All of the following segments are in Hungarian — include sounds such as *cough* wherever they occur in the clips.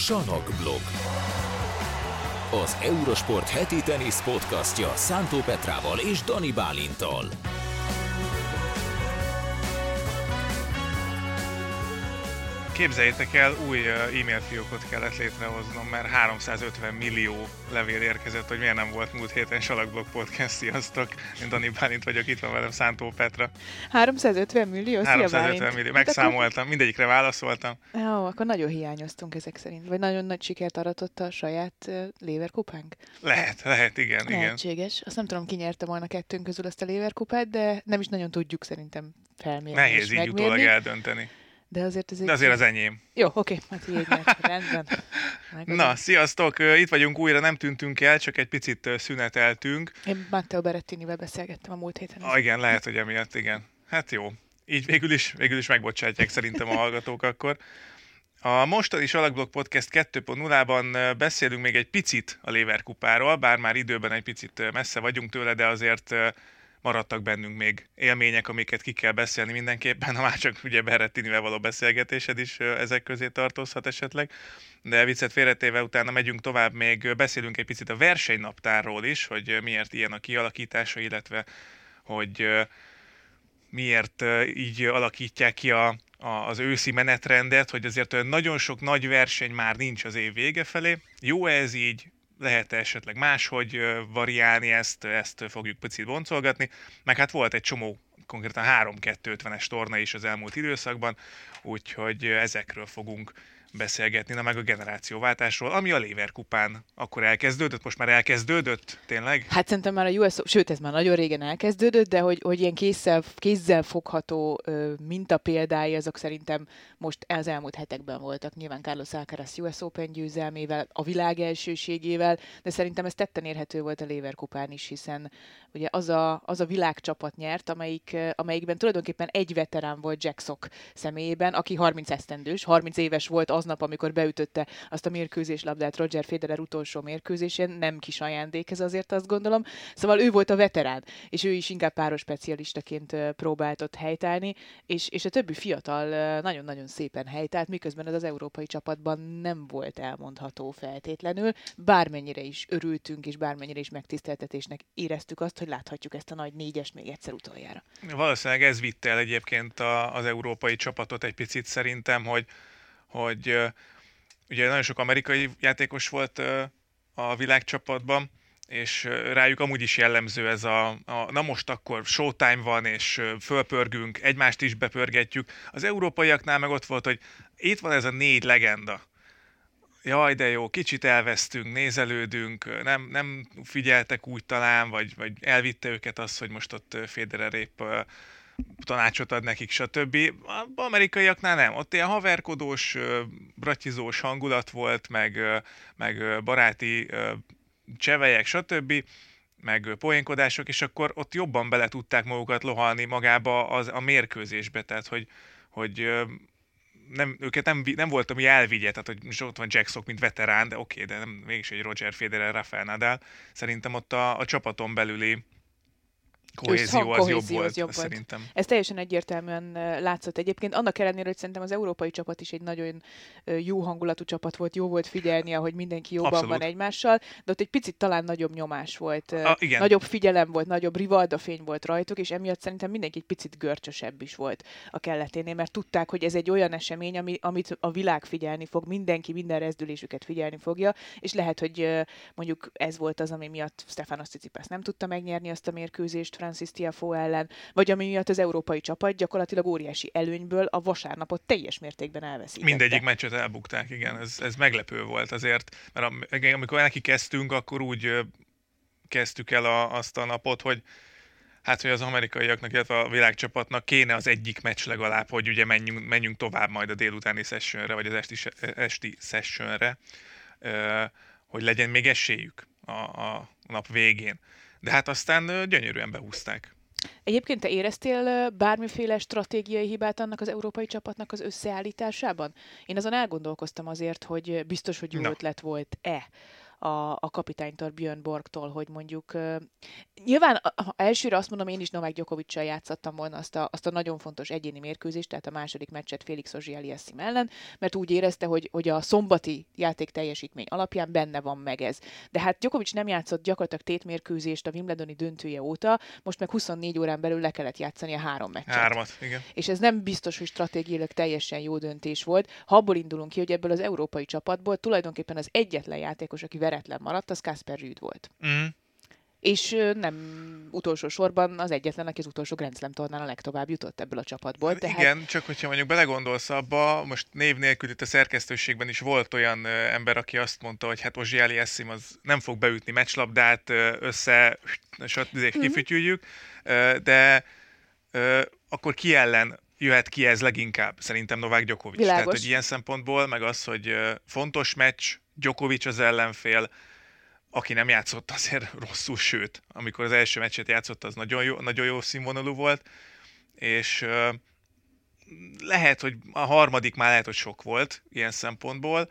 Sanokblog. Az Eurosport heti tenisz podcastja Szántó Petrával és Dani Bálintal. Képzeljétek el, új e-mail fiókot kellett létrehoznom, mert 350 millió levél érkezett, hogy miért nem volt múlt héten Salakblog Podcast. Sziasztok! Én Dani Bálint vagyok, itt van velem Szántó Petra. 350 millió? 350 millió, megszámoltam, mindegyikre válaszoltam. Jó, akkor nagyon hiányoztunk ezek szerint. Vagy nagyon nagy sikert aratott a saját uh, léverkupánk? Lehet, lehet, igen, Lehetséges. igen. Azt nem tudom, ki nyerte volna kettőnk közül azt a léverkupát, de nem is nagyon tudjuk szerintem felmérni Nehéz és így megmérni. utólag eldönteni. De azért ez. De azért az enyém. Jó, oké, hát így. *laughs* Rendben. Megadom. Na, sziasztok! Itt vagyunk újra, nem tűntünk el, csak egy picit szüneteltünk. Én Matteo Berettinivel beszélgettem a múlt héten. Ah, igen, lehet, hogy emiatt, igen. Hát jó. Így végül is, végül is megbocsátják szerintem a hallgatók akkor. A mostani Salakblog Podcast 2.0-ban beszélünk még egy picit a Léverkupáról, bár már időben egy picit messze vagyunk tőle, de azért maradtak bennünk még élmények, amiket ki kell beszélni mindenképpen, ha már csak ugye Berrettinivel való beszélgetésed is ezek közé tartozhat esetleg. De viccet félretéve utána megyünk tovább, még beszélünk egy picit a versenynaptárról is, hogy miért ilyen a kialakítása, illetve hogy miért így alakítják ki a, a, az őszi menetrendet, hogy azért olyan nagyon sok nagy verseny már nincs az év vége felé. Jó ez így, lehet esetleg máshogy variálni ezt, ezt fogjuk picit boncolgatni, meg hát volt egy csomó konkrétan 3-2-50-es torna is az elmúlt időszakban, úgyhogy ezekről fogunk beszélgetni, na meg a generációváltásról, ami a Léverkupán akkor elkezdődött, most már elkezdődött, tényleg? Hát szerintem már a US, sőt ez már nagyon régen elkezdődött, de hogy, hogy ilyen kézzel, kézzel fogható ö, mintapéldái, azok szerintem most az elmúlt hetekben voltak. Nyilván Carlos Alcaraz US Open győzelmével, a világ elsőségével, de szerintem ez tetten érhető volt a Léverkupán is, hiszen ugye az a, az a világcsapat nyert, amelyik, amelyikben tulajdonképpen egy veterán volt Jack Sock személyében, aki 30 esztendős, 30 éves volt aznap, amikor beütötte azt a mérkőzéslabdát Roger Federer utolsó mérkőzésén, nem kis ajándék ez azért azt gondolom. Szóval ő volt a veterán, és ő is inkább páros specialistaként próbált ott helytállni, és, és a többi fiatal nagyon-nagyon szépen helytált, miközben ez az európai csapatban nem volt elmondható feltétlenül, bármennyire is örültünk, és bármennyire is megtiszteltetésnek éreztük azt, hogy láthatjuk ezt a nagy négyest még egyszer utoljára. Valószínűleg ez vitte el egyébként a, az európai csapatot egy picit szerintem, hogy, hogy ugye nagyon sok amerikai játékos volt a világcsapatban, és rájuk amúgy is jellemző ez a, a na most akkor showtime van, és fölpörgünk, egymást is bepörgetjük. Az európaiaknál meg ott volt, hogy itt van ez a négy legenda. Jaj, de jó, kicsit elvesztünk, nézelődünk, nem, nem figyeltek úgy talán, vagy, vagy elvitte őket az, hogy most ott Federer épp tanácsot ad nekik, stb. A amerikaiaknál nem. Ott ilyen haverkodós, bratizós hangulat volt, meg, meg baráti ö, csevelyek, stb., meg poénkodások, és akkor ott jobban bele tudták magukat lohalni magába az, a mérkőzésbe, tehát hogy, hogy nem, őket nem, nem volt, ami elvigye, tehát hogy most ott van Jack Sock, mint veterán, de oké, de nem, mégis egy Roger Federer, Rafael Nadal. Szerintem ott a, a csapaton belüli kohézió az jobb az volt, jobb volt. szerintem. Ez teljesen egyértelműen látszott egyébként, annak ellenére, hogy szerintem az európai csapat is egy nagyon jó hangulatú csapat volt, jó volt figyelni, ahogy mindenki jobban Abszolút. van egymással, de ott egy picit talán nagyobb nyomás volt, A, igen. nagyobb figyelem volt, nagyobb rivaldafény volt rajtuk, és emiatt szerintem mindenki egy picit görcsösebb is volt a kelleténél, mert tudták, hogy ez egy olyan esemény, ami, amit a világ figyelni fog, mindenki minden rezdülésüket figyelni fogja, és lehet, hogy mondjuk ez volt az, ami miatt Stefanos Tsitsipas nem tudta megnyerni azt a mérkőzést Francis Tiafoe ellen, vagy ami miatt az európai csapat gyakorlatilag óriási előnyből a vasárnapot teljes mértékben elveszítette. Mindegyik meccset elbukták, igen, ez, ez meglepő volt azért, mert am- amikor neki kezdtünk, akkor úgy kezdtük el a, azt a napot, hogy hát, hogy az amerikaiaknak, illetve a világcsapatnak kéne az egyik meccs legalább, hogy ugye menjünk, menjünk tovább majd a délutáni sessionre, vagy az esti, esti sessionre, hogy legyen még esélyük a, a nap végén. De hát aztán gyönyörűen behúzták. Egyébként te éreztél bármiféle stratégiai hibát annak az európai csapatnak az összeállításában? Én azon elgondolkoztam azért, hogy biztos, hogy jó Na. ötlet volt-e a, a kapitánytól, Björn Borgtól, hogy mondjuk nyilván ha elsőre azt mondom, én is Novák djokovic játszottam volna azt a, azt a nagyon fontos egyéni mérkőzést, tehát a második meccset Félix Ozsialiassim ellen, mert úgy érezte, hogy, hogy a szombati játék teljesítmény alapján benne van meg ez. De hát Djokovic nem játszott gyakorlatilag tétmérkőzést a Wimbledoni döntője óta, most meg 24 órán belül le kellett játszani a három meccset. Hármat, igen. És ez nem biztos, hogy stratégiailag teljesen jó döntés volt. Ha abból indulunk ki, hogy ebből az európai csapatból tulajdonképpen az egyetlen játékos, aki veretlen maradt, az Kasper Rüd volt. Mm. És nem utolsó sorban az egyetlen, aki az utolsó Grand Slam tornán a legtovább jutott ebből a csapatból. Tehát... Igen, csak hogyha mondjuk belegondolsz abba, most név nélkül itt a szerkesztőségben is volt olyan ember, aki azt mondta, hogy hát Ozsiáli Eszim az nem fog beütni meccslabdát, össze stb. Mhm. kifütyüljük, de akkor ki ellen jöhet ki ez leginkább? Szerintem Novák Djokovic. Világos. Tehát, hogy ilyen szempontból, meg az, hogy fontos meccs, Djokovic az ellenfél, aki nem játszott azért *laughs* rosszul, sőt, amikor az első meccset játszott, az nagyon jó, nagyon jó színvonalú volt, és lehet, hogy a harmadik már lehet, hogy sok volt ilyen szempontból,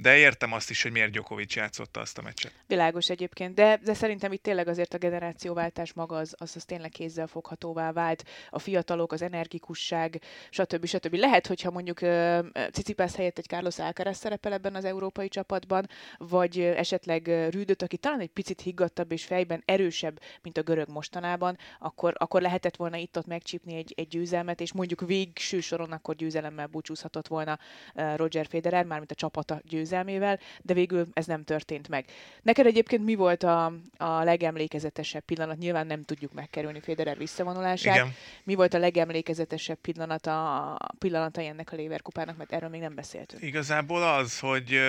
de értem azt is, hogy miért Djokovic játszotta azt a meccset. Világos egyébként, de, de szerintem itt tényleg azért a generációváltás maga az, az, az tényleg kézzel foghatóvá vált. A fiatalok, az energikusság, stb. stb. Lehet, hogyha mondjuk uh, Cicipász helyett egy Carlos Alcaraz szerepel ebben az európai csapatban, vagy esetleg Rüdöt, aki talán egy picit higgadtabb és fejben erősebb, mint a görög mostanában, akkor, akkor lehetett volna itt-ott megcsípni egy, egy győzelmet, és mondjuk végső soron akkor győzelemmel búcsúzhatott volna Roger Federer, mármint a csapata győzelem győzelmével, de végül ez nem történt meg. Neked egyébként mi volt a, a legemlékezetesebb pillanat? Nyilván nem tudjuk megkerülni Federer visszavonulását. Igen. Mi volt a legemlékezetesebb pillanat a, pillanatai ennek a Léver kupának, mert erről még nem beszéltünk. Igazából az, hogy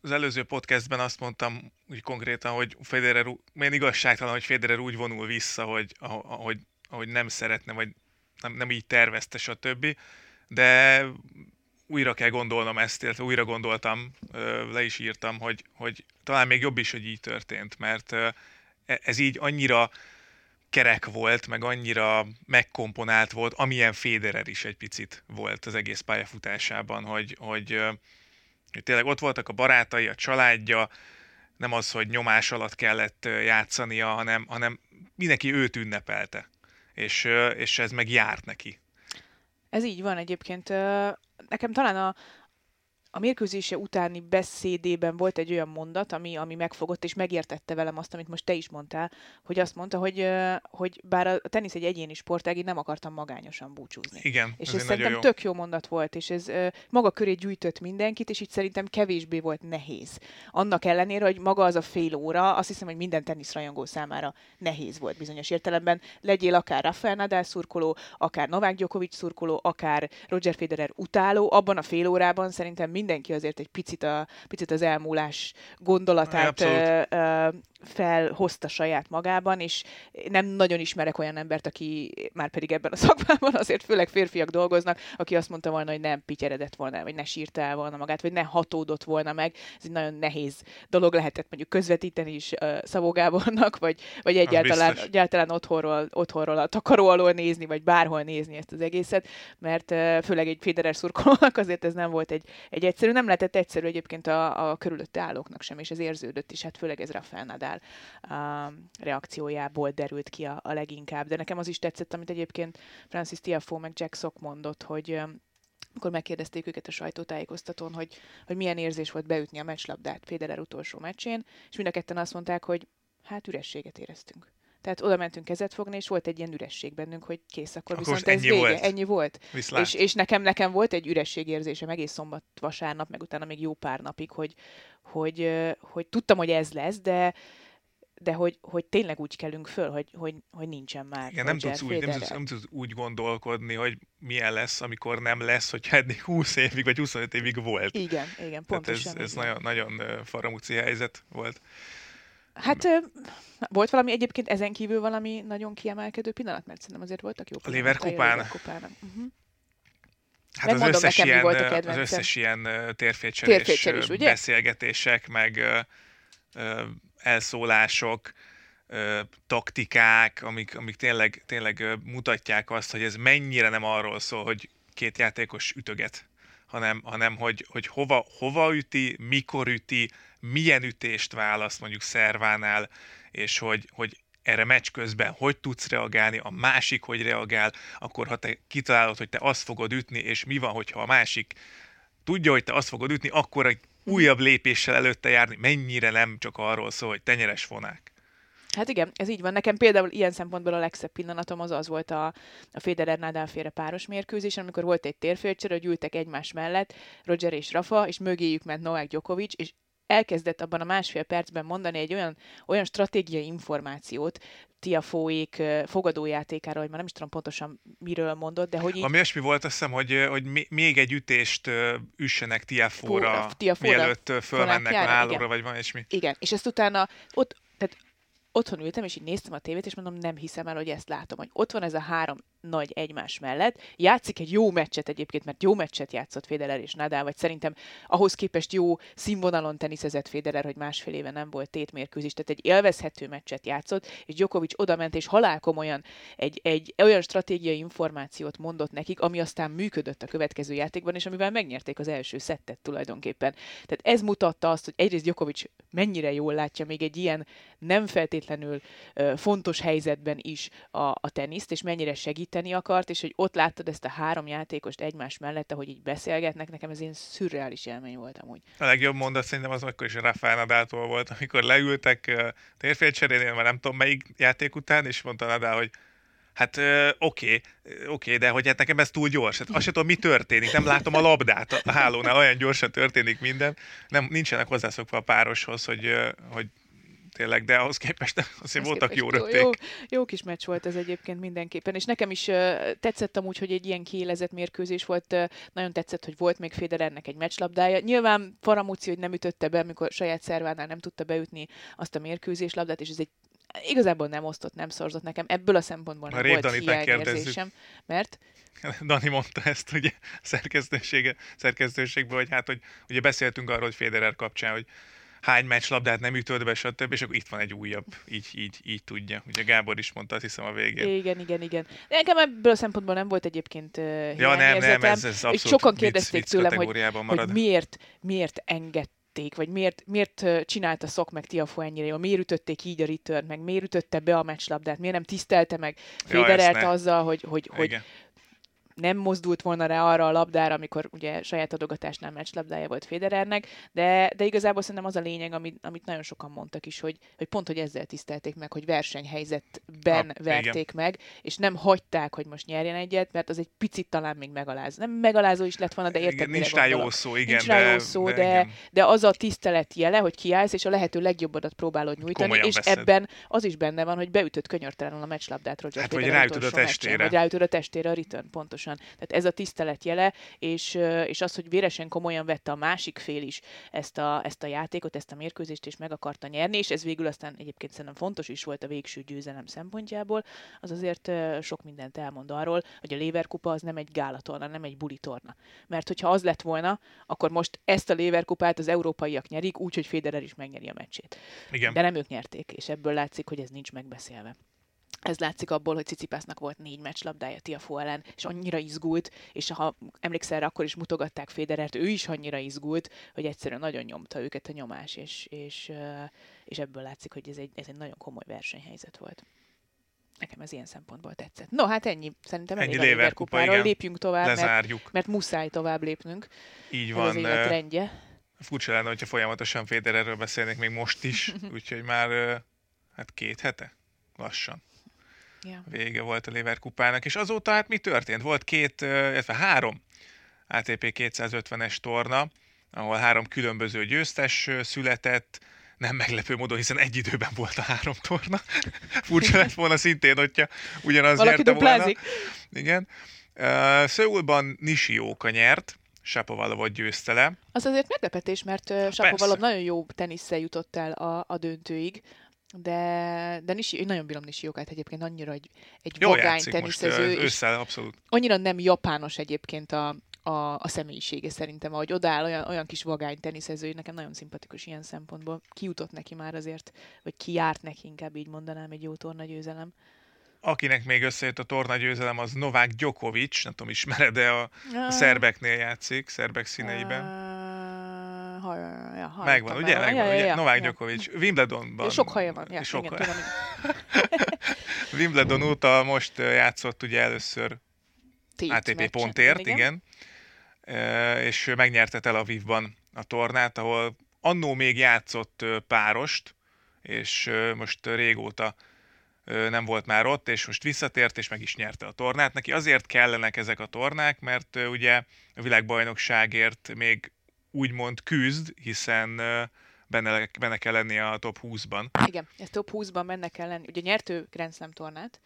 az előző podcastben azt mondtam úgy konkrétan, hogy Federer, milyen igazságtalan, hogy Federer úgy vonul vissza, hogy ahogy, ahogy nem szeretne, vagy nem, nem így tervezte, stb. De újra kell gondolnom ezt, illetve újra gondoltam, le is írtam, hogy, hogy talán még jobb is, hogy így történt, mert e, ez így annyira kerek volt, meg annyira megkomponált volt, amilyen Federer is egy picit volt az egész pályafutásában, hogy, hogy, hogy tényleg ott voltak a barátai, a családja, nem az, hogy nyomás alatt kellett játszania, hanem, hanem mindenki őt ünnepelte, és, és ez meg járt neki. Ez így van egyébként. Nekem talán a, a mérkőzése utáni beszédében volt egy olyan mondat, ami, ami megfogott, és megértette velem azt, amit most te is mondtál, hogy azt mondta, hogy, hogy bár a tenisz egy egyéni sportág, én nem akartam magányosan búcsúzni. Igen, és ez, ez szerintem jó. tök jó mondat volt, és ez maga köré gyűjtött mindenkit, és így szerintem kevésbé volt nehéz. Annak ellenére, hogy maga az a fél óra, azt hiszem, hogy minden teniszrajongó számára nehéz volt bizonyos értelemben. Legyél akár Rafael Nadal szurkoló, akár Novák Djokovic szurkoló, akár Roger Federer utáló, abban a fél órában szerintem mindenki azért egy picit, a, picit az elmúlás gondolatát ö, ö, felhozta saját magában, és nem nagyon ismerek olyan embert, aki már pedig ebben a szakmában azért főleg férfiak dolgoznak, aki azt mondta volna, hogy nem pityeredett volna, vagy ne sírta el volna magát, vagy ne hatódott volna meg. Ez egy nagyon nehéz dolog lehetett mondjuk közvetíteni is uh, Szabó Gábornak, vagy, vagy egyáltalán, egyáltalán otthonról, otthonról a takaró alól nézni, vagy bárhol nézni ezt az egészet, mert uh, főleg egy Federer szurkolónak azért ez nem volt egy, egy egyszerű, nem lehetett egyszerű egyébként a, a körülötte állóknak sem, és ez érződött is, hát főleg ez Rafael Nadal uh, reakciójából derült ki a, a leginkább. De nekem az is tetszett, amit egyébként Francis Tiafoe meg Jack Sock mondott, hogy akkor megkérdezték őket a sajtótájékoztatón, hogy, hogy milyen érzés volt beütni a meccslabdát Federer utolsó meccsén, és mind a ketten azt mondták, hogy hát ürességet éreztünk. Tehát oda mentünk kezet fogni, és volt egy ilyen üresség bennünk, hogy kész, akkor, akkor viszont ez vége, volt. ennyi volt. És, és nekem, nekem volt egy ürességérzésem egész szombat, vasárnap, meg utána még jó pár napig, hogy, hogy, hogy tudtam, hogy ez lesz, de, de hogy, hogy tényleg úgy kellünk föl, hogy, hogy, hogy nincsen már. Igen, nem tudsz, úgy, nem, tudsz, nem tudsz úgy gondolkodni, hogy milyen lesz, amikor nem lesz, hogy eddig 20 évig vagy 25 évig volt. Igen, igen, pontosan. Tehát ez, ez nagyon, nagyon faramúci helyzet volt. Hát volt valami egyébként ezen kívül valami nagyon kiemelkedő pillanat, mert szerintem azért voltak jó. A Lever kupán. Uh-huh. Hát az összes, nekem, ilyen, az összes ilyen térfétcserés, beszélgetések, meg elszólások, taktikák, amik, amik tényleg, tényleg mutatják azt, hogy ez mennyire nem arról szól, hogy két játékos ütöget, hanem, hanem hogy, hogy hova, hova üti, mikor üti, milyen ütést választ mondjuk szervánál, és hogy, hogy erre meccs közben hogy tudsz reagálni, a másik hogy reagál, akkor ha te kitalálod, hogy te azt fogod ütni, és mi van, hogyha a másik tudja, hogy te azt fogod ütni, akkor egy újabb lépéssel előtte járni, mennyire nem csak arról szól, hogy tenyeres fonák. Hát igen, ez így van. Nekem például ilyen szempontból a legszebb pillanatom az az volt a, a Federer Nadal féle páros mérkőzés, amikor volt egy térfélcsere, hogy ültek egymás mellett Roger és Rafa, és mögéjük ment Novák Djokovic, és elkezdett abban a másfél percben mondani egy olyan, olyan stratégiai információt, Tiafóék fogadójátékáról, hogy már nem is tudom pontosan miről mondott, de hogy így... Ami olyasmi volt, azt hiszem, hogy, hogy még egy ütést üssenek Tiafóra, Tiafóra mielőtt fölmennek a hálóra, vagy van mi. Igen, és ezt utána ott, otthon ültem, és így néztem a tévét, és mondom, nem hiszem el, hogy ezt látom, hogy ott van ez a három nagy egymás mellett. Játszik egy jó meccset egyébként, mert jó meccset játszott Federer és Nadal, vagy szerintem ahhoz képest jó színvonalon teniszezett Federer, hogy másfél éve nem volt tétmérkőzés, tehát egy élvezhető meccset játszott, és Djokovic odament, és halálkomolyan egy, egy olyan stratégiai információt mondott nekik, ami aztán működött a következő játékban, és amivel megnyerték az első szettet tulajdonképpen. Tehát ez mutatta azt, hogy egyrészt Djokovic mennyire jól látja még egy ilyen nem feltétlenül uh, fontos helyzetben is a, a teniszt, és mennyire segít segíteni akart, és hogy ott láttad ezt a három játékost egymás mellett, ahogy így beszélgetnek, nekem ez ilyen szürreális élmény volt amúgy. A legjobb mondat szerintem az akkor is a Rafael Nadától volt, amikor leültek térfélcserélni, már nem tudom melyik játék után, és mondta Nadal, hogy Hát oké, oké, de hogy hát nekem ez túl gyors. Hát azt sem tudom, mi történik. Nem látom a labdát a hálónál, olyan gyorsan történik minden. Nem, nincsenek hozzászokva a pároshoz, hogy, hogy tényleg, de ahhoz képest azért az voltak jó röpték. Jó, jó kis meccs volt ez egyébként mindenképpen, és nekem is uh, tetszett amúgy, hogy egy ilyen kiélezett mérkőzés volt, uh, nagyon tetszett, hogy volt még Federernek egy meccslabdája. Nyilván Faramúci, hogy nem ütötte be, amikor saját szervánál nem tudta beütni azt a mérkőzés labdát, és ez egy igazából nem osztott, nem szorzott nekem. Ebből a szempontból nem volt hiányérzésem, mert *laughs* Dani mondta ezt ugye szerkesztősége, szerkesztőségben, hogy hát, hogy ugye beszéltünk arról, hogy Federer kapcsán, hogy hány meccs labdát nem ütött be, stb. És akkor itt van egy újabb, így, így, így tudja. Ugye Gábor is mondta, azt hiszem a végén. Igen, igen, igen. De nekem ebből a szempontból nem volt egyébként uh, Ja, nem, nem, ez, ez abszolút és sokan kérdezték vicc, tőlem, hogy, hogy miért, miért enged vagy miért, miért csinálta Szok meg Tiafo ennyire jól, miért ütötték így a return, meg miért ütötte be a meccslabdát, miért nem tisztelte meg Federert ja, azzal, hogy, hogy, hogy, nem mozdult volna rá arra a labdára, amikor ugye saját adogatásnál meccslabdája volt Federernek, de, de igazából szerintem az a lényeg, amit, amit nagyon sokan mondtak is, hogy, hogy pont, hogy ezzel tisztelték meg, hogy versenyhelyzetben ha, verték igen. meg, és nem hagyták, hogy most nyerjen egyet, mert az egy picit talán még megaláz. Nem megalázó is lett volna, de érted, Nincs rá jó szó, igen. Nincs rá jó szó, de, de, de, az a tisztelet jele, hogy kiállsz, és a lehető legjobbadat próbálod nyújtani, Komolyan és veszed. ebben az is benne van, hogy beütött könyörtelenül a meccslabdát Roger hát, vagy ráütöd a testére. Meccsen, vagy ráütöd a testére a return, pontosan pontosan. Tehát ez a tisztelet jele, és, és az, hogy véresen komolyan vette a másik fél is ezt a, ezt a játékot, ezt a mérkőzést, és meg akarta nyerni, és ez végül aztán egyébként szerintem fontos is volt a végső győzelem szempontjából, az azért sok mindent elmond arról, hogy a Leverkupa az nem egy gálatorna, nem egy bulitorna. Mert hogyha az lett volna, akkor most ezt a Leverkupát az európaiak nyerik, úgyhogy Federer is megnyeri a meccsét. Igen. De nem ők nyerték, és ebből látszik, hogy ez nincs megbeszélve. Ez látszik abból, hogy Cicipásznak volt négy meccslabdája Tiafó ellen, és annyira izgult, és ha emlékszel, akkor is mutogatták Féderert, ő is annyira izgult, hogy egyszerűen nagyon nyomta őket a nyomás, és, és, és ebből látszik, hogy ez egy, ez egy nagyon komoly versenyhelyzet volt. Nekem ez ilyen szempontból tetszett. No, hát ennyi. Szerintem ennyi a kupáról. Lépjünk tovább, Lezárjuk. Mert, mert muszáj tovább lépnünk. Így van. Ez az élet rendje. Furcsa lenne, hogyha folyamatosan Fédererről beszélnék még most is, *laughs* úgyhogy már hát két hete lassan yeah. vége volt a Lever kupának, és azóta hát mi történt? Volt két, illetve három ATP 250-es torna, ahol három különböző győztes született, nem meglepő módon, hiszen egy időben volt a három torna. *laughs* Furcsa lett volna szintén, hogyha ugyanaz Valaki nyerte duplázik. volna. Igen. Uh, Szöulban Nishioka nyert, Sapovalov győzte le. Az azért meglepetés, mert uh, Sapovalov nagyon jó tenisszel jutott el a, a döntőig. De, de Nishi, én nagyon bírom Nishi jogát egyébként, annyira egy, egy Jó vagány teniszező. Most, ősszel, abszolút. Annyira nem japános egyébként a, a, a személyisége szerintem, ahogy odáll, olyan, olyan kis vagány teniszező, nekem nagyon szimpatikus ilyen szempontból. Kiutott neki már azért, vagy kiárt neki, inkább így mondanám, egy jó torna győzelem. akinek még összejött a torna győzelem, az Novák Djokovic, nem tudom, ismered de a, a szerbeknél játszik, szerbek színeiben. Uh, ha, ja, megvan, ugye? Ja, megvan, ja, ugye? ja, Novák ja. Djokovic, Wimbledonban. Ja, sok haja van. Ja, sok igen, haja. tudom. *laughs* Wimbledon óta most játszott ugye először Tét ATP meccsen. pontért, igen. igen. És megnyerte Tel Avivban a tornát, ahol annó még játszott párost, és most régóta nem volt már ott, és most visszatért, és meg is nyerte a tornát. Neki azért kellenek ezek a tornák, mert ugye a világbajnokságért még úgymond küzd, hiszen benne, benne kell lennie a top 20-ban. Igen, ez top 20-ban benne kell lenni. Ugye nyert ő Grand Slam tornát,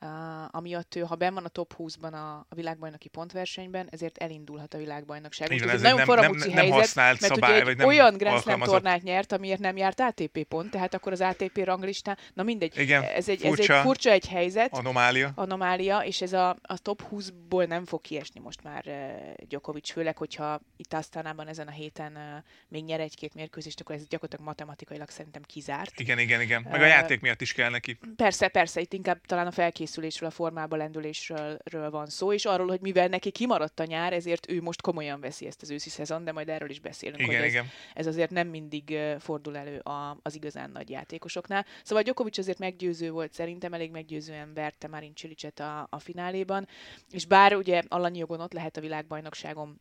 uh, amiatt ő, ha benn van a top 20-ban a, a világbajnoki pontversenyben, ezért elindulhat a világbajnokság. Van, ez ez nagyon nem- nem- nem helyzet, használt mert szabály, ugye vagy nem olyan Grand Slam tornát nyert, amiért nem járt ATP pont, tehát akkor az ATP ranglistán, na mindegy, Igen, ez egy, ez furcsa. egy furcsa egy helyzet, Anomália. anomália, és ez a, a top 20-ból nem fog kiesni most már uh, Djokovic, főleg, hogyha itt Asztánában ezen a héten uh, még nyer egy-két mérkőzést, akkor ez gyakorlatilag matematikailag szerintem kizárt. Igen, igen, igen. Meg a játék miatt is kell neki. Persze, persze, itt inkább talán a felkészülésről, a formába lendülésről ről van szó, és arról, hogy mivel neki kimaradt a nyár, ezért ő most komolyan veszi ezt az őszi szezon, de majd erről is beszélünk, Igen, hogy ez, igen. ez azért nem mindig fordul elő a, az igazán nagy játékosoknál. Szóval Djokovic azért meggyőző volt szerintem, elég meggyőzően verte Marin Cilicet a, a fináléban, és bár ugye alanyi jogon ott lehet a világbajnokságon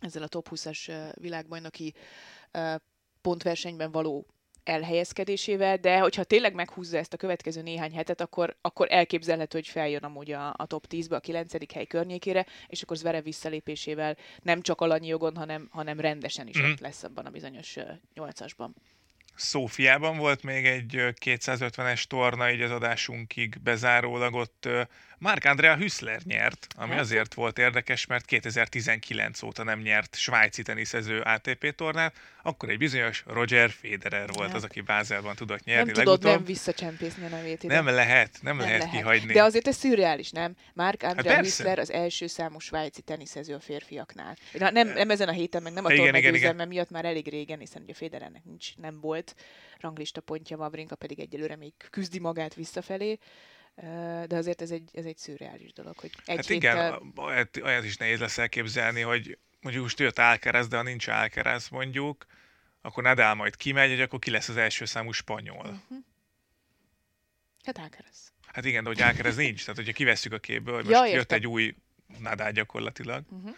ezzel a top 20-as ö, világbajnoki pontversenyben való elhelyezkedésével, de hogyha tényleg meghúzza ezt a következő néhány hetet, akkor, akkor elképzelhető, hogy feljön amúgy a, a top 10-be, a 9. hely környékére, és akkor Zverev visszalépésével nem csak alanyi jogon, hanem, hanem rendesen is Mhm. ott lesz abban a bizonyos ö, nyolcasban. Szófiában volt még egy ö, 250-es torna, így az adásunkig bezárólag ott Mark Andrea Hüssler nyert, ami Hát. azért volt érdekes, mert 2019 óta nem nyert svájci teniszező ATP tornát, akkor egy bizonyos Roger Federer volt Hát. az, aki Bázelban tudott Nem nyerni tudod legutóbb. nem visszacsempészni a nevét ide. nem lehet, nem, lehet, kihagyni. De azért ez szürreális, nem? Mark Andrea persze. Whistler az első számú svájci teniszező a férfiaknál. Na, nem, nem ezen a héten, meg nem a tornagyőzelme miatt már elég régen, hiszen ugye Federernek nincs, nem volt ranglista pontja, Wawrinka pedig egyelőre még küzdi magát visszafelé. De azért ez egy, ez egy szürreális dolog, hogy egy Hát héttel... igen, olyat, is nehéz lesz elképzelni, hogy mondjuk most jött Alcaraz, de ha nincs Alcaraz mondjuk, akkor Nadal majd kimegy, hogy akkor ki lesz az első számú spanyol. Hát Alcaraz. Hát igen, de hogy Alcaraz nincs, tehát hogyha kivesszük a képből, hogy Ja, most jött értem. egy új Nadal gyakorlatilag, Uh-huh.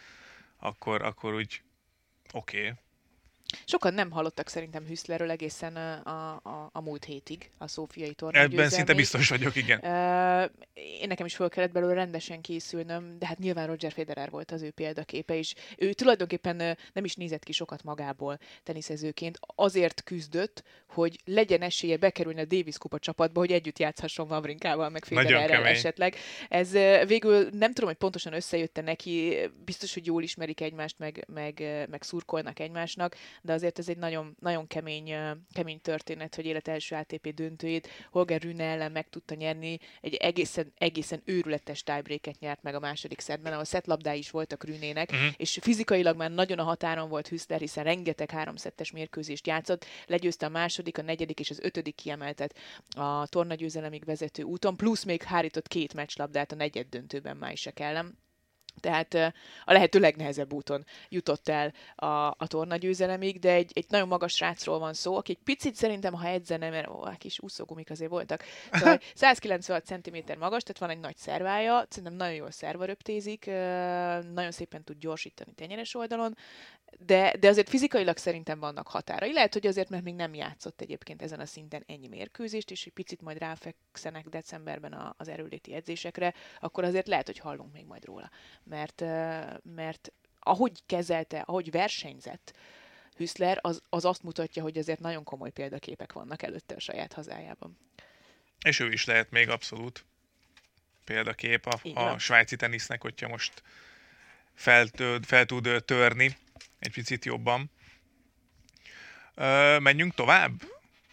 akkor, akkor úgy oké. Okay. Sokan nem hallottak szerintem Hüszlerről egészen a, a, a múlt hétig, a szófiai torna Ebben szinte biztos vagyok, igen. Ö, én nekem is föl kellett belőle rendesen készülnöm, de hát nyilván Roger Federer volt az ő példaképe, és ő tulajdonképpen nem is nézett ki sokat magából teniszezőként, azért küzdött, hogy legyen esélye bekerülni a Davis Kupa csapatba, hogy együtt játszhasson Wawrinkával, meg Federerrel esetleg. Ez végül nem tudom, hogy pontosan összejötte neki, biztos, hogy jól ismerik egymást, meg, meg, meg szurkolnak egymásnak, de azért ez egy nagyon, nagyon kemény, kemény történet, hogy élet első ATP döntőjét Holger Rune ellen meg tudta nyerni, egy egészen, egészen őrületes tiebreaket nyert meg a második szedben, ahol szetlabdái is voltak Rünének, Mhm. és fizikailag már nagyon a határon volt Hüszler, hiszen rengeteg háromszettes mérkőzést játszott, legyőzte a második, a negyedik és az ötödik kiemeltet a tornagyőzelemig vezető úton, plusz még hárított két meccslabdát a negyed döntőben Májsek ellen. Tehát a lehető legnehezebb úton jutott el a, a tornagyőzelemig, de egy, egy nagyon magas srácról van szó, aki egy picit szerintem, ha edzene, mert ó, kis úszógumik azért voltak, szóval *laughs* 196 cm magas, tehát van egy nagy szervája, szerintem nagyon jól szervaröptézik, ö, nagyon szépen tud gyorsítani tenyeres oldalon, de, de azért fizikailag szerintem vannak határai. Lehet, hogy azért, mert még nem játszott egyébként ezen a szinten ennyi mérkőzést, és egy picit majd ráfekszenek decemberben a, az erőléti edzésekre, akkor azért lehet, hogy hallunk még majd róla. Mert, mert ahogy kezelte, ahogy versenyzett Hüszler, az, az azt mutatja, hogy azért nagyon komoly példaképek vannak előtte a saját hazájában. És ő is lehet még abszolút példakép a, Így a van. svájci tenisznek, hogyha most fel, fel tud törni egy picit jobban. Ö, menjünk tovább?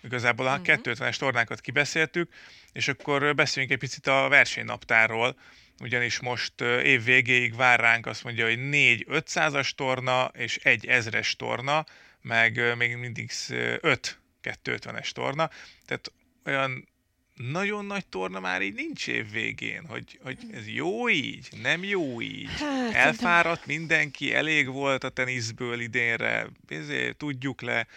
Igazából a Mhm. 250-es tornákat kibeszéltük, és akkor beszéljünk egy picit a versenynaptárról, ugyanis most év végéig vár ránk azt mondja, hogy 4 500-as torna és egy 1000-es torna, meg még mindig 5 250-es torna, tehát olyan nagyon nagy torna már így nincs év végén, hogy, hogy ez jó így, nem jó így. Hát, Elfáradt mindenki, elég volt a teniszből idénre, ezért tudjuk le.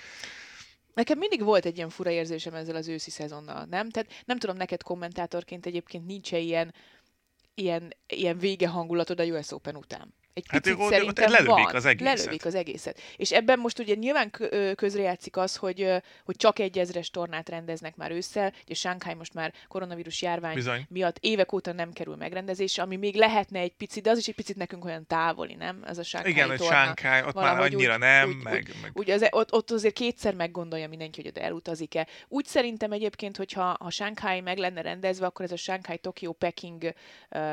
Nekem mindig volt egy ilyen fura érzésem ezzel az őszi szezonnal, nem? Tehát nem tudom, neked kommentátorként egyébként nincs ilyen, ilyen, ilyen vége hangulatod a US Open után egy hát picit hát szerintem lelövik van. az egészet. Lelövik az egészet. És ebben most ugye nyilván közrejátszik az, hogy, hogy csak egy ezres tornát rendeznek már ősszel, ugye Shanghai most már koronavírus járvány Bizony. miatt évek óta nem kerül megrendezésre, ami még lehetne egy picit, de az is egy picit nekünk olyan távoli, nem? Ez a Shanghai Igen, torna. hogy Shanghai, ott Valahogy már annyira úgy, nem, úgy, meg... Úgy, meg... úgy az, ott, ott azért kétszer meggondolja mindenki, hogy oda elutazik-e. Úgy szerintem egyébként, hogyha ha Shanghai meg lenne rendezve, akkor ez a Shanghai, Tokyo, Peking,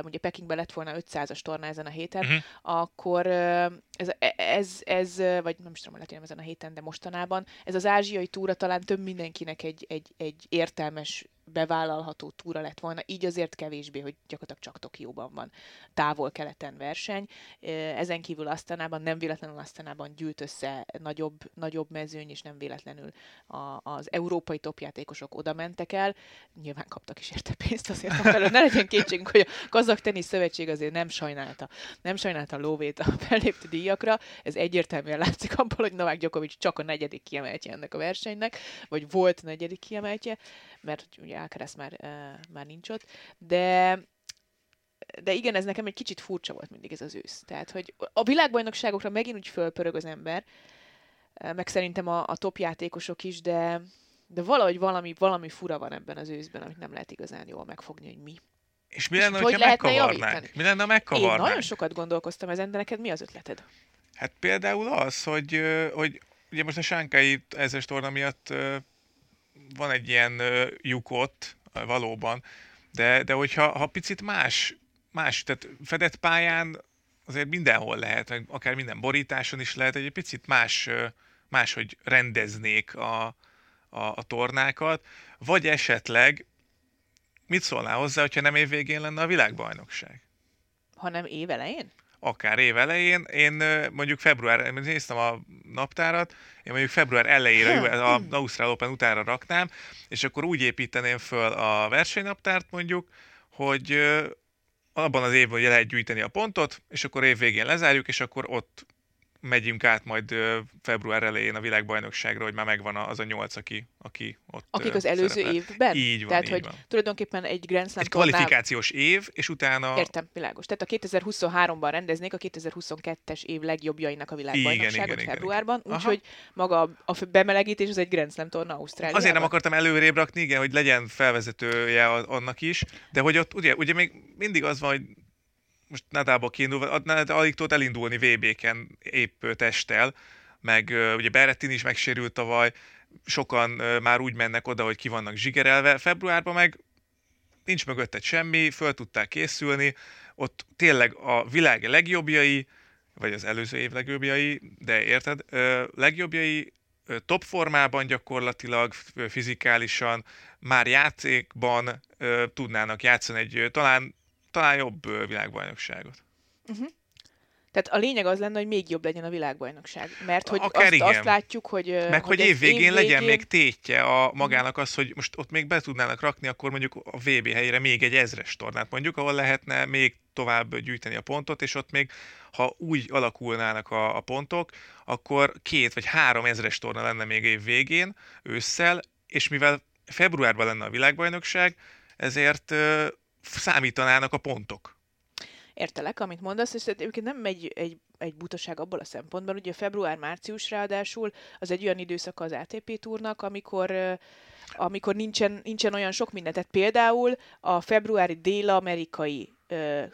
ugye Pekingbe lett volna 500-as torna ezen a héten, uh-huh. Akkor ez, ez, ez, vagy nem is tudom, lehet, hogy nem ezen a héten, de mostanában, ez az ázsiai túra talán több mindenkinek egy, egy, egy értelmes bevállalható túra lett volna, így azért kevésbé, hogy gyakorlatilag csak Tokióban van távol-keleten verseny. Ezen kívül Asztanában, nem véletlenül Asztanában gyűlt össze nagyobb, nagyobb mezőny, és nem véletlenül a, az európai topjátékosok oda mentek el. Nyilván kaptak is érte pénzt azért felől. Ne legyen kétségünk, hogy a Kazak Tenisz Szövetség azért nem sajnálta, nem sajnálta a lóvét a fellépti díjakra. Ez egyértelműen látszik abból, hogy Novák Djokovic csak a negyedik kiemeltje ennek a versenynek, vagy volt negyedik kiemeltje, mert ugye Alcaraz már, már nincs ott, de de igen, ez nekem egy kicsit furcsa volt mindig ez az ősz. Tehát, hogy a világbajnokságokra megint úgy fölpörög az ember, meg szerintem a, a top játékosok is, de, de valahogy valami, valami fura van ebben az őszben, amit nem lehet igazán jól megfogni, hogy mi. És mi lenne, és hogyha megkavarnánk? Mi lenne, megkavarnánk? Én nagyon sokat gondolkoztam ezen, de neked mi az ötleted? Hát például az, hogy, hogy ugye most a Sánkai ezes torna miatt van egy ilyen lyukot valóban, de, de hogyha ha picit más, más, tehát fedett pályán azért mindenhol lehet, meg akár minden borításon is lehet, egy picit más, máshogy rendeznék a, a, a tornákat, vagy esetleg mit szólnál hozzá, hogyha nem év végén lenne a világbajnokság? Hanem év elején? Akár év elején. Én mondjuk február, néztem a naptárat, én mondjuk február elejére a Ausztrál Open utára raknám, és akkor úgy építeném föl a versenynaptárt mondjuk, hogy abban az évben ugye lehet gyűjteni a pontot, és akkor év végén lezárjuk, és akkor ott megyünk át majd február elején a világbajnokságra, hogy már megvan az a nyolc, aki, aki ott Akik az előző szerepel. évben? Így van, Tehát, így hogy van. tulajdonképpen egy Grand Slam Egy kvalifikációs tornál... év, és utána... Értem, világos. Tehát a 2023-ban rendeznék a 2022-es év legjobbjainak a világbajnokságot igen, februárban, úgyhogy maga a bemelegítés az egy Grand Slam torna Ausztráliában. Azért nem akartam előrébb rakni, igen, hogy legyen felvezetője annak is, de hogy ott ugye, ugye még mindig az van, hogy most Nadába kiindulva, alig tudott elindulni VB-ken épp testtel, meg ugye Berettin is megsérült tavaly, sokan már úgy mennek oda, hogy ki vannak zsigerelve. Februárban meg nincs mögötted semmi, föl tudták készülni, ott tényleg a világ legjobbjai, vagy az előző év legjobbjai, de érted, legjobbjai top formában gyakorlatilag, fizikálisan, már játékban tudnának játszani egy talán talán jobb világbajnokságot. Uh-huh. Tehát a lényeg az lenne, hogy még jobb legyen a világbajnokság. Mert hogy Akár azt, igen. azt látjuk, hogy... Meg hogy, hogy évvégén év legyen még tétje a magának az, hogy most ott még be tudnának rakni, akkor mondjuk a VB helyére még egy ezres tornát mondjuk, ahol lehetne még tovább gyűjteni a pontot, és ott még, ha úgy alakulnának a, a pontok, akkor két vagy három ezres torna lenne még év végén, ősszel, és mivel februárban lenne a világbajnokság, ezért számítanának a pontok. Értelek, amit mondasz, és egyébként nem egy, egy, egy butaság abból a szempontból, ugye február-március ráadásul az egy olyan időszaka az ATP túrnak, amikor amikor nincsen, nincsen olyan sok minden. Tehát például a februári dél-amerikai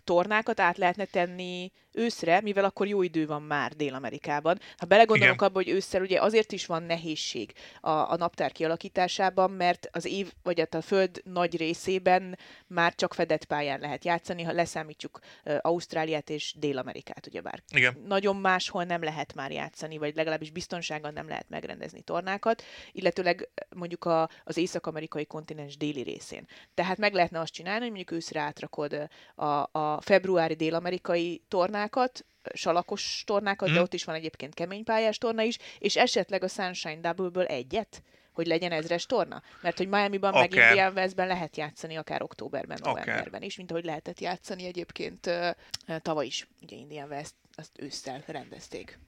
tornákat át lehetne tenni őszre, mivel akkor jó idő van már Dél-Amerikában. Ha belegondolunk Igen. abba, hogy ősszel ugye azért is van nehézség a, a naptár kialakításában, mert az év, vagy hát a föld nagy részében már csak fedett pályán lehet játszani, ha leszámítjuk uh, Ausztráliát és Dél-Amerikát, ugyebár. Igen. Nagyon máshol nem lehet már játszani, vagy legalábbis biztonsággal nem lehet megrendezni tornákat, illetőleg mondjuk a, az észak-amerikai kontinens déli részén. Tehát meg lehetne azt csinálni, hogy mondjuk őszre átrakod a, a februári dél-amerikai tornát, tornákat, salakos tornákat, mm. de mhm. ott is van egyébként kemény pályás torna is, és esetleg a Sunshine Double-ből egyet, hogy legyen ezres torna? Mert hogy Miami-ban Akár. meg Indian Westben lehet játszani akár októberben, novemberben is, mint ahogy lehetett játszani egyébként ö, tavaly is. Ugye Indian West azt ősszel rendezték.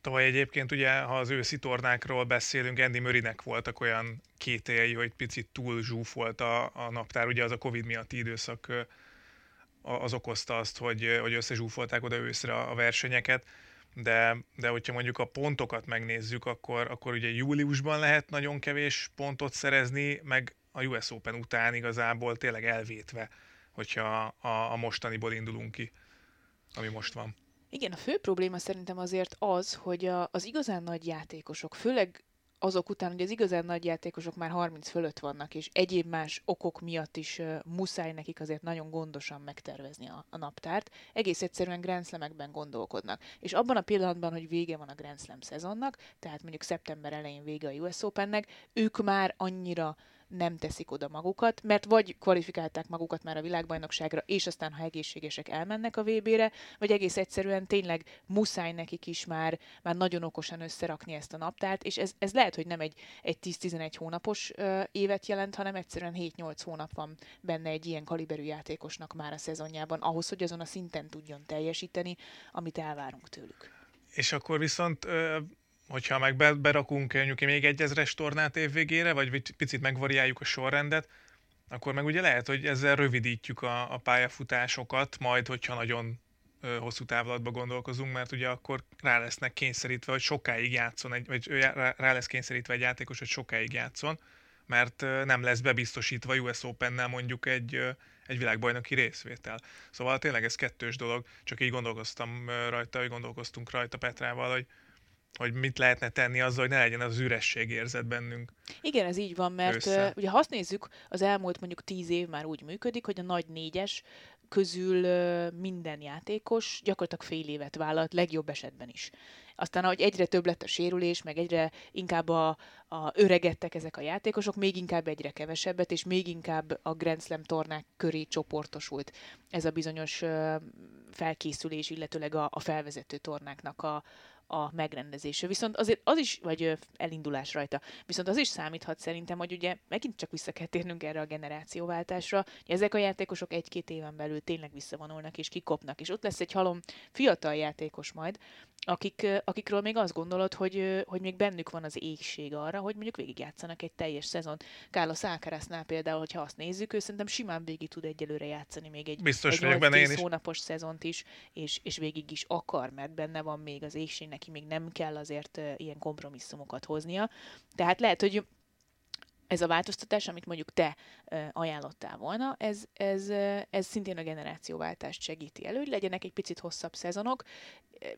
Tavaly egyébként ugye, ha az őszi tornákról beszélünk, Andy Murraynek voltak olyan kételjei, hogy picit túl zsúfolt a, a naptár. Ugye az a Covid miatti időszak az okozta azt, hogy, hogy összezsúfolták oda őszre a versenyeket. De, de hogyha mondjuk a pontokat megnézzük, akkor, akkor ugye júliusban lehet nagyon kevés pontot szerezni, meg a US Open után igazából tényleg elvétve, hogyha a, a mostaniból indulunk ki, ami most van. Igen, a fő probléma szerintem azért az, hogy a, az igazán nagy játékosok, főleg azok után, hogy az igazán nagy játékosok már 30 fölött vannak, és egyéb más okok miatt is uh, muszáj nekik azért nagyon gondosan megtervezni a, a naptárt, egész egyszerűen Grand Slamekben gondolkodnak. És abban a pillanatban, hogy vége van a Grand Slam szezonnak, tehát mondjuk szeptember elején vége a US Opennek, ők már annyira nem teszik oda magukat, mert vagy kvalifikálták magukat már a világbajnokságra, és aztán, ha egészségesek, elmennek a VB-re, vagy egész egyszerűen tényleg muszáj nekik is már, már nagyon okosan összerakni ezt a naptárt, és ez, ez lehet, hogy nem egy, egy 10-11 hónapos ö, évet jelent, hanem egyszerűen 7-8 hónap van benne egy ilyen kaliberű játékosnak már a szezonjában, ahhoz, hogy azon a szinten tudjon teljesíteni, amit elvárunk tőlük. És akkor viszont, hogyha meg be- berakunk mondjuk még egy ezres tornát évvégére, vagy picit megvariáljuk a sorrendet, akkor meg ugye lehet, hogy ezzel rövidítjük a, a pályafutásokat, majd hogyha nagyon ö, hosszú távlatba gondolkozunk, mert ugye akkor rá lesznek kényszerítve, hogy sokáig játszon, egy, vagy rá lesz kényszerítve egy játékos, hogy sokáig játszon, mert nem lesz bebiztosítva US Open-nel mondjuk egy, egy világbajnoki részvétel. Szóval tényleg ez kettős dolog, csak így gondolkoztam rajta, hogy gondolkoztunk rajta Petrával, hogy, hogy mit lehetne tenni azzal, hogy ne legyen az üresség érzet bennünk. Igen, ez így van, mert Ősszel. uh, ugye ha azt nézzük, az elmúlt mondjuk tíz év már úgy működik, hogy a nagy négyes közül minden játékos gyakorlatilag fél évet vállalt, legjobb esetben is. Aztán, ahogy egyre több lett a sérülés, meg egyre inkább a, a öregedtek ezek a játékosok, még inkább egyre kevesebbet, és még inkább a Grand Slam tornák köré csoportosult ez a bizonyos felkészülés, illetőleg a, a felvezető tornáknak a, a megrendezése. Viszont azért az is, vagy elindulás rajta, viszont az is számíthat szerintem, hogy ugye megint csak vissza kell térnünk erre a generációváltásra, hogy ezek a játékosok egy-két éven belül tényleg visszavonulnak és kikopnak, és ott lesz egy halom fiatal játékos majd, akik, akikről még azt gondolod, hogy, hogy még bennük van az égség arra, hogy mondjuk végigjátszanak egy teljes szezon. Carlos Alcaráznál például, hogyha azt nézzük, ő szerintem simán végig tud egyelőre játszani még egy, Biztos egy vagyok benne én 8-10 is. hónapos szezont is, és, és végig is akar, mert benne van még az égség, neki még nem kell azért ilyen kompromisszumokat hoznia. Tehát lehet, hogy ez a változtatás, amit mondjuk te ajánlottál volna, ez, ez, ez szintén a generációváltást segíti elő, hogy legyenek egy picit hosszabb szezonok.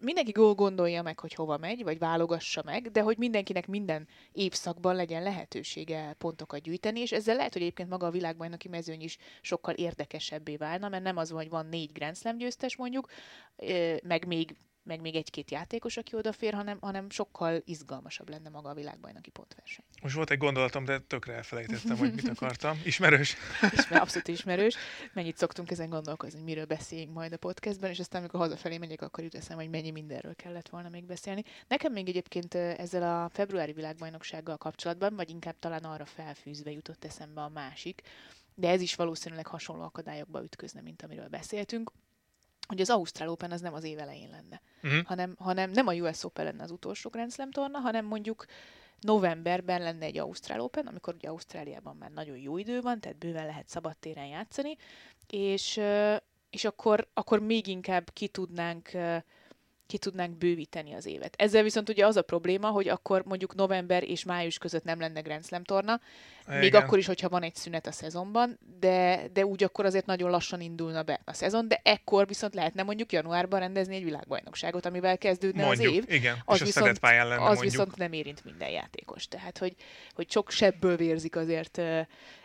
Mindenki gondolja meg, hogy hova megy, vagy válogassa meg, de hogy mindenkinek minden évszakban legyen lehetősége pontokat gyűjteni, és ezzel lehet, hogy egyébként maga a világbajnoki mezőny is sokkal érdekesebbé válna, mert nem az van, hogy van négy Grand Slam győztes mondjuk, meg még meg még egy-két játékos, aki odafér, hanem, hanem sokkal izgalmasabb lenne maga a világbajnoki pontverseny. Most volt egy gondolatom, de tökre elfelejtettem, hogy mit akartam. *laughs* Ismerős? Ismer, abszolút ismerős. Mennyit szoktunk ezen gondolkozni, hogy miről beszéljünk majd a podcastben, és aztán, amikor hazafelé megyek, akkor jut eszem, hogy mennyi mindenről kellett volna még beszélni. Nekem még egyébként ezzel a februári világbajnoksággal kapcsolatban, vagy inkább talán arra felfűzve jutott eszembe a másik, de ez is valószínűleg hasonló akadályokba ütközne, mint amiről beszéltünk, hogy az Ausztrál Open az nem az év elején lenne, Uh-huh. hanem, hanem nem a US Open lenne az utolsó Grand Slam torna, hanem mondjuk novemberben lenne egy Ausztrál Open, amikor ugye Ausztráliában már nagyon jó idő van, tehát bőven lehet szabadtéren játszani, és, és akkor, akkor még inkább ki tudnánk ki tudnánk bővíteni az évet. Ezzel viszont ugye az a probléma, hogy akkor mondjuk november és május között nem lenne Grand Slam torna, még Igen. akkor is, hogyha van egy szünet a szezonban, de, de úgy akkor azért nagyon lassan indulna be a szezon, de ekkor viszont lehetne mondjuk januárban rendezni egy világbajnokságot, amivel kezdődne Mondjuk, az év. igen. Az és a viszont, pályán lenne az mondjuk. viszont nem érint minden játékos. Tehát, hogy, hogy sok sebből vérzik azért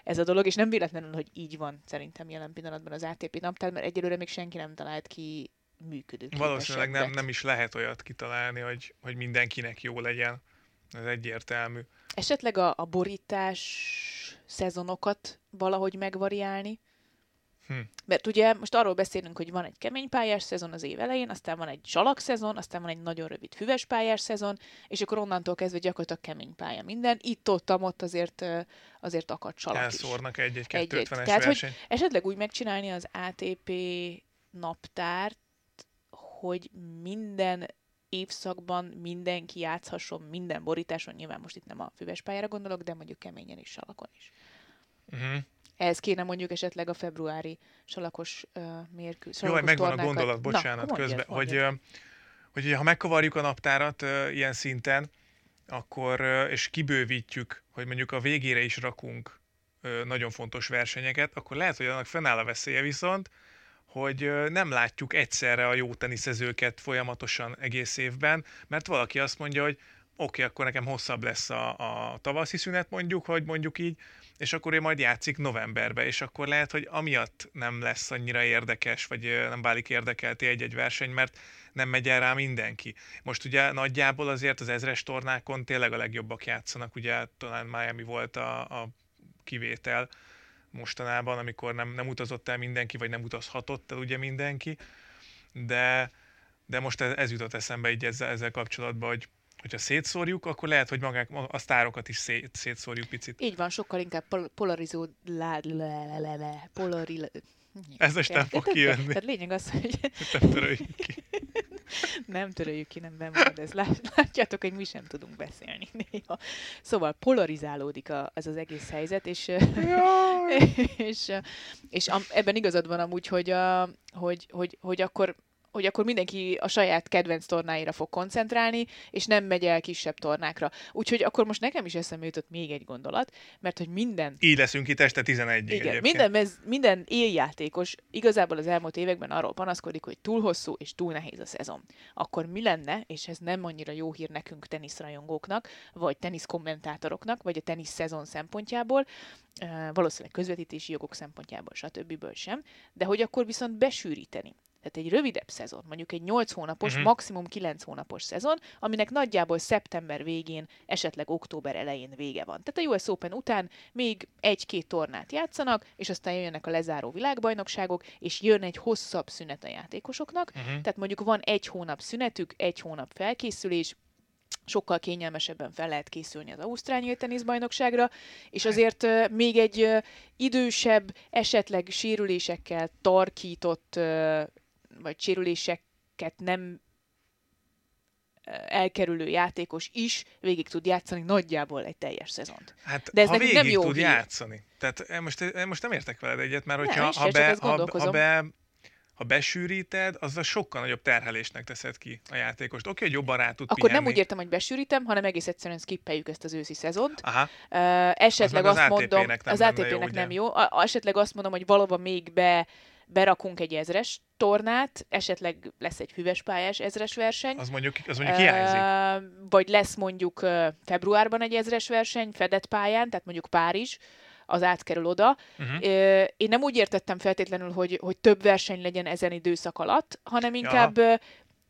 ez a dolog, és nem véletlenül, hogy így van szerintem jelen pillanatban az ATP naptár, mert egyelőre még senki nem talált ki működő Valószínűleg nem, nem is lehet olyat kitalálni, hogy, hogy mindenkinek jó legyen. Ez egyértelmű. Esetleg a, a borítás szezonokat valahogy megvariálni? Hm. Mert ugye most arról beszélünk, hogy van egy kemény pályás szezon az év elején, aztán van egy zsalak szezon, aztán van egy nagyon rövid füves pályás szezon, és akkor onnantól kezdve gyakorlatilag kemény pálya minden. Itt ott, ott azért, azért akad csalak Elszórnak egy-egy 250-es Tehát, hogy esetleg úgy megcsinálni az ATP naptárt, hogy minden évszakban mindenki játszhasson minden borításon, nyilván most itt nem a füves pályára gondolok, de mondjuk keményen is, salakon is. Uh-huh. Ehhez kéne mondjuk esetleg a februári salakos uh, mérkőzés. Jó, megvan tornákat. a gondolat, bocsánat, Na, közben, mondjad, hogy, hogy, hogy ha megkavarjuk a naptárat uh, ilyen szinten, akkor, uh, és kibővítjük, hogy mondjuk a végére is rakunk uh, nagyon fontos versenyeket, akkor lehet, hogy annak fennáll a veszélye viszont, hogy nem látjuk egyszerre a jó teniszezőket folyamatosan egész évben, mert valaki azt mondja, hogy oké, okay, akkor nekem hosszabb lesz a, a tavaszi szünet mondjuk, hogy mondjuk így, és akkor ő majd játszik novemberbe, és akkor lehet, hogy amiatt nem lesz annyira érdekes, vagy nem válik érdekelti egy-egy verseny, mert nem megy el rá mindenki. Most ugye nagyjából azért az ezres tornákon tényleg a legjobbak játszanak, ugye talán Miami volt a, a kivétel mostanában, amikor nem, nem utazott el mindenki, vagy nem utazhatott el ugye mindenki, de, de most ez, ez jutott eszembe így ezzel, ezzel kapcsolatban, hogy hogyha szétszórjuk, akkor lehet, hogy magák, a sztárokat is szét, szétszórjuk picit. Így van, sokkal inkább pol- polarizó... Le, le, le, le, le, polari, ez most nem fog kijönni. Tehát lényeg az, hogy... Nem ki. *laughs* nem töröljük ki, nem bemarad ez. Látjátok, hogy mi sem tudunk beszélni *laughs* néha. Szóval polarizálódik a, ez az egész helyzet, és, *laughs* és, és ebben igazad van amúgy, hogy, a, hogy, hogy, hogy akkor hogy akkor mindenki a saját kedvenc tornáira fog koncentrálni, és nem megy el kisebb tornákra. Úgyhogy akkor most nekem is eszembe jutott még egy gondolat, mert hogy minden... Így leszünk itt este 11 Igen, minden, mez, minden éljátékos igazából az elmúlt években arról panaszkodik, hogy túl hosszú és túl nehéz a szezon. Akkor mi lenne, és ez nem annyira jó hír nekünk teniszrajongóknak, vagy teniszkommentátoroknak, vagy a tenisz szezon szempontjából, valószínűleg közvetítési jogok szempontjából, stb. sem, de hogy akkor viszont besűríteni tehát egy rövidebb szezon, mondjuk egy 8 hónapos, uh-huh. maximum 9 hónapos szezon, aminek nagyjából szeptember végén, esetleg október elején vége van. Tehát a US Open után még egy-két tornát játszanak, és aztán jönnek a lezáró világbajnokságok, és jön egy hosszabb szünet a játékosoknak. Uh-huh. Tehát mondjuk van egy hónap szünetük, egy hónap felkészülés, sokkal kényelmesebben fel lehet készülni az Ausztrál teniszbajnokságra, és azért uh, még egy uh, idősebb, esetleg sérülésekkel tarkított uh, vagy sérüléseket nem elkerülő játékos is végig tud játszani nagyjából egy teljes szezont. Hát, De ez ha végig nem jó tud hír. játszani. Tehát most, most nem értek veled egyet, mert hogyha nem, ha, be, ha, ha, be, ha besűríted, azzal sokkal nagyobb terhelésnek teszed ki a játékost. Oké, hogy jobban rá tud Akkor pihenni. nem úgy értem, hogy besűrítem, hanem egész egyszerűen skippeljük ezt az őszi szezont. Aha. Uh, esetleg az azt ATP mondom, nem az ATP-nek nem jó. A, esetleg azt mondom, hogy valóban még be berakunk egy ezres tornát, esetleg lesz egy füves pályás ezres verseny. Az mondjuk, az mondjuk hiányzik. Uh, vagy lesz mondjuk uh, februárban egy ezres verseny fedett pályán, tehát mondjuk Párizs, az átkerül oda. Uh-huh. Uh, én nem úgy értettem feltétlenül, hogy, hogy több verseny legyen ezen időszak alatt, hanem inkább ja.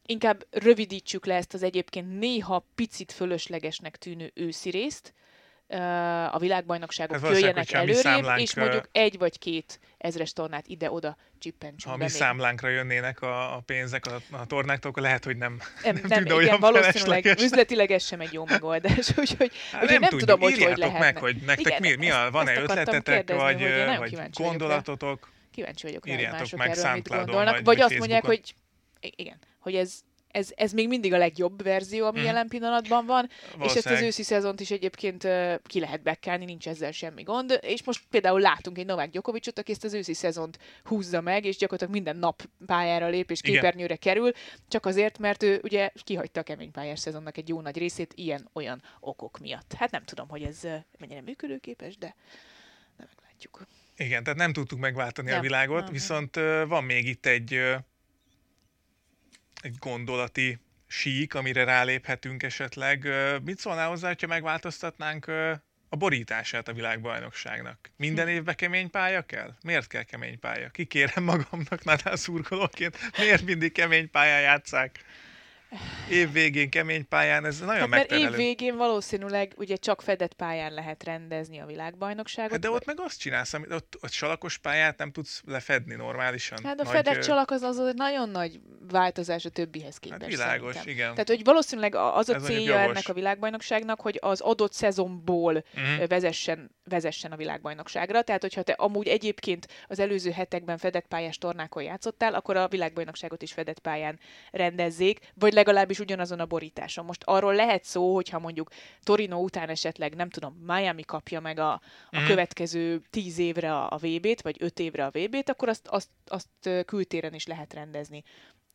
inkább rövidítsük le ezt az egyébként néha picit fölöslegesnek tűnő őszi részt, a világbajnokságok Ez jöjjenek előrébb, és mondjuk egy vagy két ezres tornát ide-oda csippentsünk Ha mi számlánkra jönnének a, a pénzek a, a tornáktól, akkor lehet, hogy nem, nem, nem, nem igen, olyan valószínűleg üzletileg ez sem egy jó megoldás, *laughs* úgyhogy, hát úgyhogy nem, nem tudom, hogy hogy lehet. meg, hogy nektek igen, mi, mi a, van-e ötletetek, vagy, vagy gondolatotok? Kíváncsi vagyok rá, hogy mások erről mit gondolnak. Vagy, vagy azt mondják, hogy igen, hogy ez ez, ez még mindig a legjobb verzió, ami mm. jelen pillanatban van, és ezt az őszi szezont is egyébként ki lehet bekkelni, nincs ezzel semmi gond, és most például látunk egy Novák Gyokovicsot, aki ezt az őszi szezont húzza meg, és gyakorlatilag minden nap pályára lép, és képernyőre Igen. kerül, csak azért, mert ő ugye kihagyta a kemény pályás szezonnak egy jó nagy részét ilyen-olyan okok miatt. Hát nem tudom, hogy ez mennyire működőképes, de nem meglátjuk. Igen, tehát nem tudtuk megváltani nem, a világot, nem, viszont van még itt egy egy gondolati sík, amire ráléphetünk esetleg. Mit szólnál hozzá, hogyha megváltoztatnánk a borítását a világbajnokságnak? Minden évben kemény pálya kell? Miért kell kemény pálya? Kikérem magamnak Nadal szurkolóként, miért mindig kemény pályán játszák? Év végén kemény pályán, ez nagyon hát mert év végén valószínűleg ugye csak fedett pályán lehet rendezni a világbajnokságot. Hát de ott meg azt csinálsz, amit ott, ott salakos pályát nem tudsz lefedni normálisan. Hát a nagy, fedett csalak az az nagyon nagy változás a többihez képest. Hát világos, szerintem. igen. Tehát, hogy valószínűleg az a Ez célja ennek a világbajnokságnak, hogy az adott szezonból uh-huh. vezessen, vezessen a világbajnokságra. Tehát, hogyha te amúgy egyébként az előző hetekben fedett pályás tornákon játszottál, akkor a világbajnokságot is fedett pályán rendezzék, vagy legalábbis ugyanazon a borításon. Most arról lehet szó, hogyha mondjuk Torino után esetleg, nem tudom, Miami kapja meg a, a mm. következő tíz évre a, a VB-t, vagy öt évre a VB-t, akkor azt, azt, azt kültéren is lehet rendezni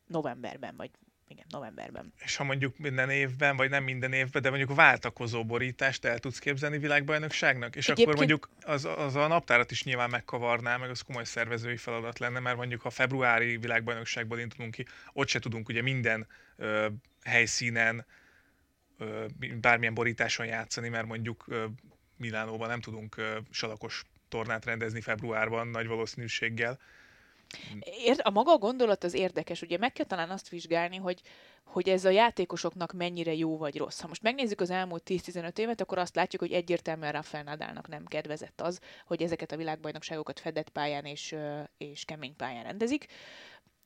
novemberben, vagy igen, novemberben. És ha mondjuk minden évben, vagy nem minden évben, de mondjuk váltakozó borítást el tudsz képzelni világbajnokságnak, és Egyébként... akkor mondjuk az, az a naptárat is nyilván megkavarná, meg az komoly szervezői feladat lenne, mert mondjuk ha februári világbajnokságból indulunk ki, ott se tudunk ugye minden ö, helyszínen, ö, bármilyen borításon játszani, mert mondjuk ö, Milánóban nem tudunk ö, salakos tornát rendezni februárban nagy valószínűséggel, a maga gondolat az érdekes, ugye meg kell talán azt vizsgálni, hogy, hogy ez a játékosoknak mennyire jó vagy rossz. Ha most megnézzük az elmúlt 10-15 évet, akkor azt látjuk, hogy egyértelműen Rafael Nadalnak nem kedvezett az, hogy ezeket a világbajnokságokat fedett pályán és, és kemény pályán rendezik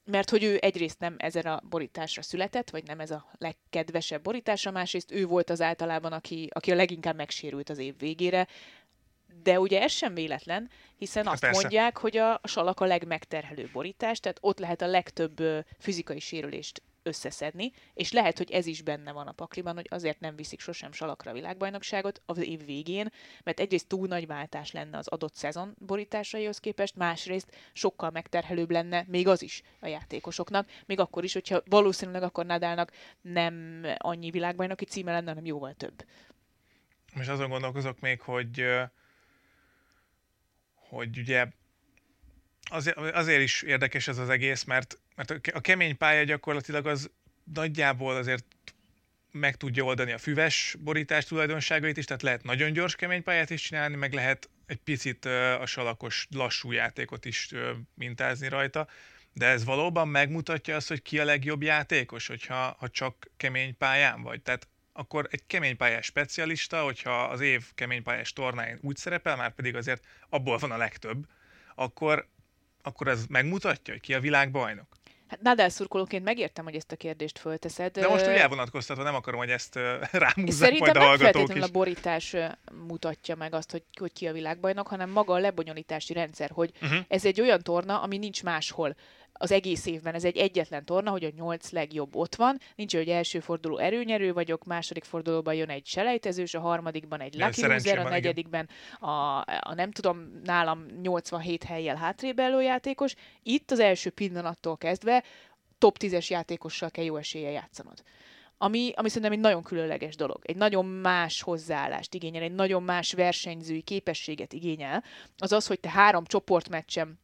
mert hogy ő egyrészt nem ezen a borításra született, vagy nem ez a legkedvesebb borítása, másrészt ő volt az általában, aki, aki a leginkább megsérült az év végére, de ugye ez sem véletlen, hiszen hát azt Persze. mondják, hogy a, salak a legmegterhelőbb borítás, tehát ott lehet a legtöbb fizikai sérülést összeszedni, és lehet, hogy ez is benne van a pakliban, hogy azért nem viszik sosem salakra a világbajnokságot az év végén, mert egyrészt túl nagy váltás lenne az adott szezon borításaihoz képest, másrészt sokkal megterhelőbb lenne még az is a játékosoknak, még akkor is, hogyha valószínűleg akkor Nadalnak nem annyi világbajnoki címe lenne, hanem jóval több. Most azon gondolkozok még, hogy hogy ugye azért, azért is érdekes ez az egész, mert, mert a kemény pálya gyakorlatilag az nagyjából azért meg tudja oldani a füves borítás tulajdonságait is, tehát lehet nagyon gyors kemény pályát is csinálni, meg lehet egy picit a salakos lassú játékot is mintázni rajta, de ez valóban megmutatja azt, hogy ki a legjobb játékos, hogyha ha csak kemény pályán vagy. Tehát akkor egy keménypályás specialista, hogyha az év keménypályás tornáin úgy szerepel, már pedig azért abból van a legtöbb, akkor, akkor ez megmutatja, hogy ki a világbajnok. Hát Nadal szurkolóként megértem, hogy ezt a kérdést fölteszed. De most úgy elvonatkoztatva nem akarom, hogy ezt rámúzzák majd a hallgatók is. a borítás mutatja meg azt, hogy, hogy ki a világbajnok, hanem maga a lebonyolítási rendszer, hogy uh-huh. ez egy olyan torna, ami nincs máshol az egész évben. Ez egy egyetlen torna, hogy a nyolc legjobb ott van. Nincs, hogy első forduló erőnyerő vagyok, második fordulóban jön egy selejtezős, a harmadikban egy lucky loser, a negyedikben a, a, nem tudom, nálam 87 helyjel hátrébb játékos. Itt az első pillanattól kezdve top 10-es játékossal kell jó esélye játszanod. Ami, ami szerintem egy nagyon különleges dolog. Egy nagyon más hozzáállást igényel, egy nagyon más versenyzői képességet igényel. Az az, hogy te három csoportmeccsem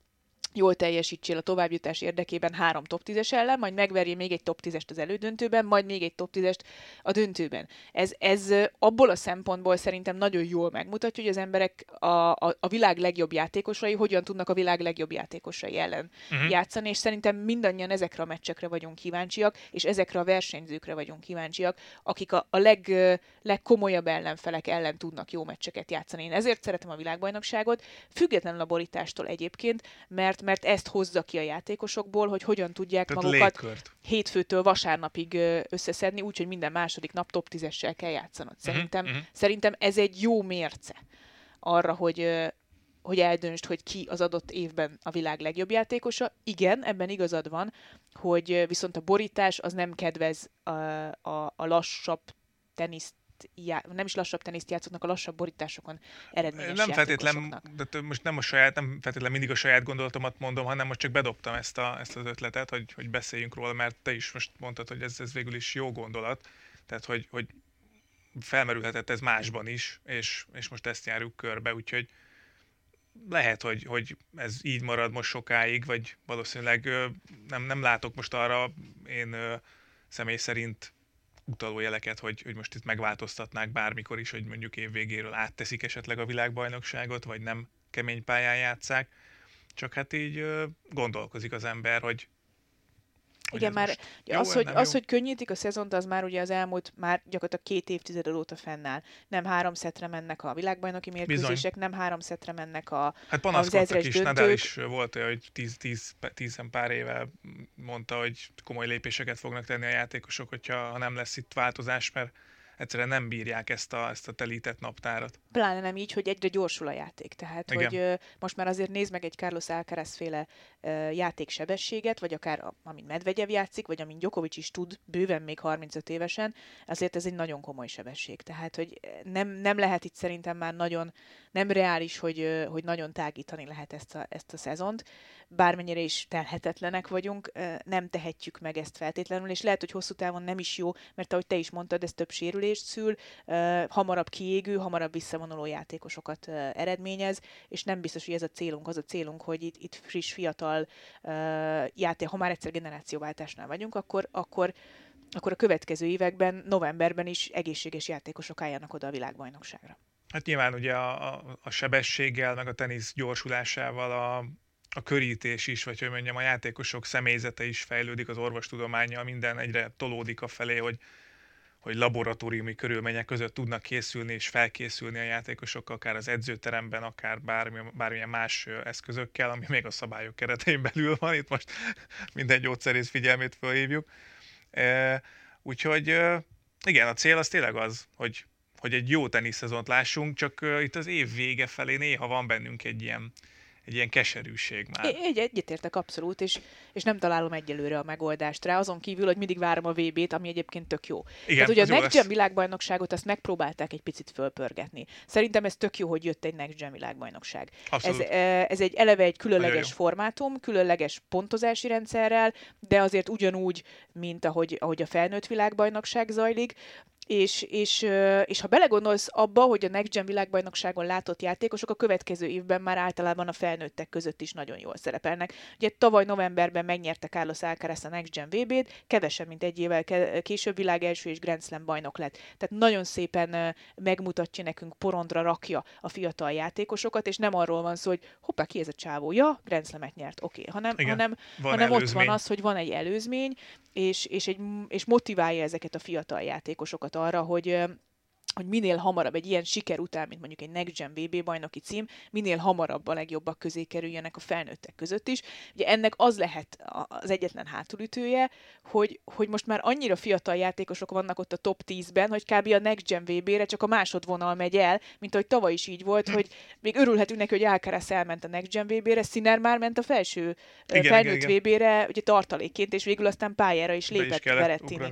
jól teljesítsél a továbbjutás érdekében három top 10-es ellen, majd megverjél még egy top 10-est az elődöntőben, majd még egy top 10-est a döntőben. Ez, ez abból a szempontból szerintem nagyon jól megmutatja, hogy az emberek a, a, a világ legjobb játékosai hogyan tudnak a világ legjobb játékosai ellen uh-huh. játszani, és szerintem mindannyian ezekre a meccsekre vagyunk kíváncsiak, és ezekre a versenyzőkre vagyunk kíváncsiak, akik a, a leg, legkomolyabb ellenfelek ellen tudnak jó meccseket játszani. Én ezért szeretem a világbajnokságot, függetlenül a borítástól egyébként, mert mert ezt hozza ki a játékosokból, hogy hogyan tudják Tehát magukat légkört. hétfőtől vasárnapig összeszedni, úgyhogy minden második nap top 10-essel kell játszanod. Mhm, szerintem, uh-huh. szerintem ez egy jó mérce arra, hogy hogy eldöntsd, hogy ki az adott évben a világ legjobb játékosa. Igen, ebben igazad van, hogy viszont a borítás az nem kedvez a, a, a lassabb teniszt já- nem is lassabb teniszt játszottak a lassabb borításokon eredményes Nem feltétlen, de most nem a saját, nem feltétlen mindig a saját gondolatomat mondom, hanem most csak bedobtam ezt, a, ezt az ötletet, hogy, hogy beszéljünk róla, mert te is most mondtad, hogy ez, ez végül is jó gondolat, tehát hogy, hogy felmerülhetett ez másban is, és, és most ezt járjuk körbe, úgyhogy lehet, hogy, hogy ez így marad most sokáig, vagy valószínűleg nem, nem látok most arra én személy szerint utalójeleket, hogy, hogy most itt megváltoztatnák bármikor is, hogy mondjuk év végéről átteszik esetleg a világbajnokságot, vagy nem kemény pályán játszák. Csak hát így gondolkozik az ember, hogy Igen, már ugye az, hogy, az, jó? hogy könnyítik a szezont, az már ugye az elmúlt, már gyakorlatilag két évtized óta fennáll. Nem három szetre mennek a világbajnoki mérkőzések, nem három szetre mennek a... Hát panaszkodtak is, Nadal is volt olyan, hogy 10, 10, 10 pár éve mondta, hogy komoly lépéseket fognak tenni a játékosok, hogyha ha nem lesz itt változás, mert egyszerűen nem bírják ezt a, ezt a telített naptárat. Pláne nem így, hogy egyre gyorsul a játék. Tehát, Igen. hogy ö, most már azért nézd meg egy Carlos Alcaraz féle játéksebességet, vagy akár a- amint Medvegyev játszik, vagy amint Djokovic is tud, bőven még 35 évesen, azért ez egy nagyon komoly sebesség. Tehát, hogy nem, nem lehet itt szerintem már nagyon, nem reális, hogy, hogy nagyon tágítani lehet ezt a, ezt a szezont. Bármennyire is telhetetlenek vagyunk, nem tehetjük meg ezt feltétlenül, és lehet, hogy hosszú távon nem is jó, mert ahogy te is mondtad, ez több sérülést szül, hamarabb kiégő, hamarabb visszavonuló játékosokat eredményez, és nem biztos, hogy ez a célunk. Az a célunk, hogy itt, itt friss, fiatal ö, játék, ha már egyszer generációváltásnál vagyunk, akkor, akkor akkor a következő években, novemberben is egészséges játékosok álljanak oda a világbajnokságra. Hát nyilván ugye a, a, a sebességgel, meg a tenisz gyorsulásával a, a körítés is, vagy hogy mondjam, a játékosok személyzete is fejlődik, az orvostudományjal minden egyre tolódik a felé, hogy, hogy laboratóriumi körülmények között tudnak készülni és felkészülni a játékosok, akár az edzőteremben, akár bármi, bármilyen más eszközökkel, ami még a szabályok keretein belül van. Itt most *laughs* minden gyógyszerész figyelmét felhívjuk. E, úgyhogy igen, a cél az tényleg az, hogy, hogy egy jó teniszszezont lássunk, csak itt az év vége felé néha van bennünk egy ilyen, egy ilyen keserűség már. Egy, egyetértek abszolút, és, és nem találom egyelőre a megoldást rá, azon kívül, hogy mindig várom a VB-t, ami egyébként tök jó. Igen, Tehát ugye a Next. Gen világbajnokságot azt megpróbálták egy picit fölpörgetni. Szerintem ez tök jó, hogy jött egy Next Gen világbajnokság. Ez, Abszolút. eh, ez egy eleve egy különleges formátum, különleges pontozási rendszerrel, de azért ugyanúgy, mint ahogy, ahogy a felnőtt világbajnokság zajlik. És, és, és ha belegondolsz abba, hogy a Next Gen világbajnokságon látott játékosok a következő évben már általában a felnőttek között is nagyon jól szerepelnek. Ugye tavaly novemberben megnyerte Carlos Alcaraz a Next Gen VB-t, kevesebb, mint egy évvel később világ első és Grand Slam bajnok lett. Tehát nagyon szépen megmutatja nekünk, porondra rakja a fiatal játékosokat, és nem arról van szó, hogy hoppá, ki ez a csávó? Ja, Grand Slam-et nyert, oké. Okay. Hanem, Igen, hanem, hanem ott van az, hogy van egy előzmény, és, és, egy, és motiválja ezeket a fiatal játékosokat arra, hogy hogy minél hamarabb egy ilyen siker után, mint mondjuk egy Next Gen VB bajnoki cím, minél hamarabb a legjobbak közé kerüljenek a felnőttek között is. Ugye ennek az lehet az egyetlen hátulütője, hogy, hogy most már annyira fiatal játékosok vannak ott a top 10-ben, hogy kb. a Next Gen VB-re csak a másodvonal megy el, mint ahogy tavaly is így volt, hogy még örülhetünk neki, hogy Alcaraz elment a Next Gen VB-re, Sinner már ment a felső Igen, igen, igen, felnőtt igen. VB-re, ugye tartalékként, és végül aztán pályára is lépett Berettini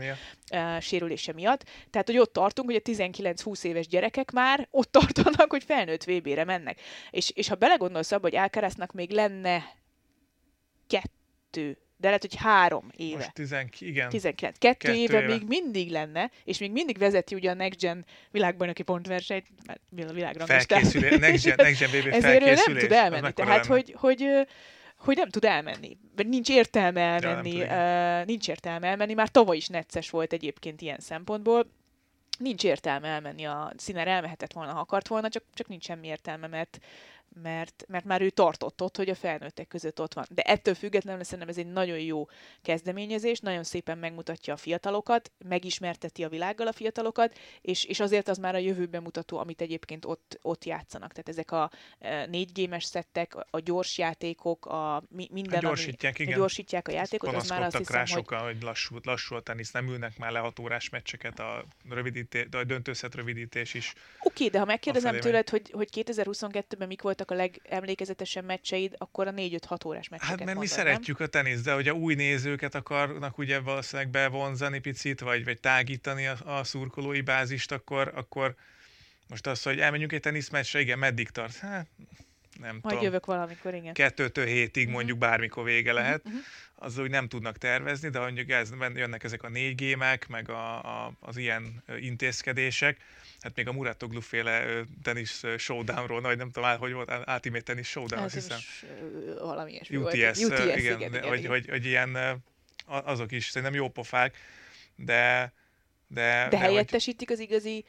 sérülése miatt. Tehát, hogy ott tartunk, hogy a 19-20 éves gyerekek már ott tartanak, hogy felnőtt VB-re mennek. És, és ha belegondolsz abba, hogy Alcaraznak még lenne kettő, de lehet, hogy három éve. Most 10, igen. 19. Kettő, Kettő éve, éve. még mindig lenne, és még mindig vezeti ugye a Next Gen világbajnoki pontversenyt, mert a világranglistán. Felkészülés, Next Gen, Next Gen BB *laughs* Ezért ő nem felkészülés. tud elmenni. Tehát, hogy, hogy, hogy nem tud elmenni. Vagy nincs értelme elmenni. tud, uh, nincs értelme elmenni. Már tavaly is necces volt egyébként ilyen szempontból. Nincs értelme elmenni. A színer elmehetett volna, ha akart volna, csak, csak nincs semmi értelme, mert, mert, mert már ő tartott ott, hogy a felnőttek között ott van. De ettől függetlenül szerintem ez egy nagyon jó kezdeményezés, nagyon szépen megmutatja a fiatalokat, megismerteti a világgal a fiatalokat, és, és azért az már a jövőben mutató, amit egyébként ott, ott játszanak. Tehát ezek a e, négy gémes szettek, a gyors játékok, a mi, minden, Hát gyorsítják, ami igen. gyorsítják a játékot, az már azt hiszem, rá hogy sokan, hogy lassú, lassú a tenisz, nem ülnek már le hat órás meccseket, a, rövidíté, a döntőszet rövidítés is. Oké, de ha megkérdezem tőled, hogy, hogy 2022-ben mik voltak a legemlékezetesebb meccseid, akkor a 4-5-6 órás meccseket Hát mert mi mondod, szeretjük a teniszt, de hogy a új nézőket akarnak ugye valószínűleg bevonzani picit, vagy, vagy tágítani a, a szurkolói bázist, akkor, akkor most az, hogy elmenjünk egy teniszmeccsre, igen, meddig tart? Hát, nem Majd tudom. jövök valamikor, igen. kettőtől hétig Mhm. mondjuk bármikor vége lehet, mhm. az úgy nem tudnak tervezni, de mondjuk ez, jönnek ezek a négy gémek, meg a, a, az ilyen intézkedések, hát még a Muratoglu féle ö, showdownról, vagy nem tudom, hogy volt, Ultimate Tennis Showdown, azt Ez hiszem. valami ilyesmi volt. UTS, UTS, ö, igen, igen, igen, igen, hogy, igen. Hogy, hogy ilyen, azok is szerintem jó pofák, de de, De hogy- helyettesítik az igazi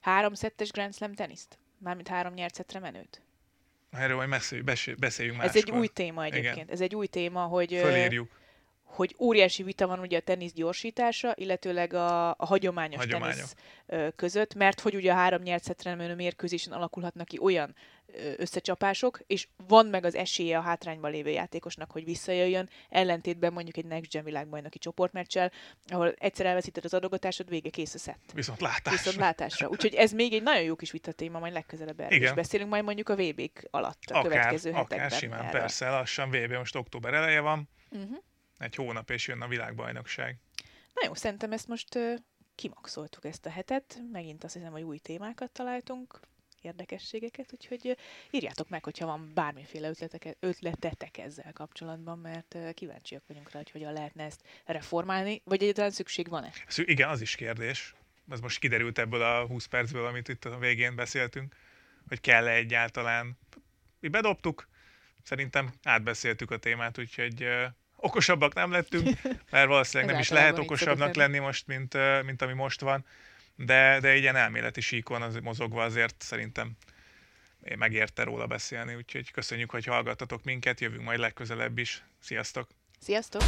három szettes Grand Slam teniszt? Mármint három nyert szettre menőt? erről majd beszéljünk, beszéljünk Ez máskor. egy új téma egyébként. Ez egy új téma, hogy, Fölírjuk. Hogy óriási vita van ugye a tenisz gyorsítása, illetőleg a, a hagyományos, Hagyományok. tenisz között, mert hogy ugye a három nyert szettre menő mérkőzésen alakulhatnak ki olyan összecsapások, és van meg az esélye a hátrányban lévő játékosnak, hogy visszajöjjön, ellentétben mondjuk egy Next Gen világbajnoki csoportmeccsel, ahol egyszer elveszíted az adogatásod, vége kész a szett. Viszont látás. Viszont látásra. Úgyhogy ez még egy nagyon jó kis vitatéma, majd legközelebb erről is beszélünk, majd mondjuk a VB-k alatt a akár, következő hetekben. akár simán, erről. persze, lassan VB, most október eleje van, Uh-huh. Egy hónap és jön a világbajnokság. Na jó, szerintem ezt most ö, kimaxoltuk ezt a hetet, megint azt hiszem, hogy új témákat találtunk, érdekességeket, úgyhogy írjátok meg, hogyha van bármiféle ötletek, ötletetek ezzel kapcsolatban, mert kíváncsiak vagyunk rá, hogy hogyan lehetne ezt reformálni, vagy egyáltalán szükség van-e? Igen, az is kérdés. Ez most kiderült ebből a 20 percből, amit itt a végén beszéltünk, hogy kell-e egyáltalán. Mi bedobtuk, szerintem átbeszéltük a témát, úgyhogy okosabbak nem lettünk, mert valószínűleg nem is lehet okosabbnak lenni most, mint, mint ami most van, de, de egy ilyen elméleti síkon az, mozogva azért szerintem megérte róla beszélni, úgyhogy köszönjük, hogy hallgattatok minket, jövünk majd legközelebb is. Sziasztok! Sziasztok!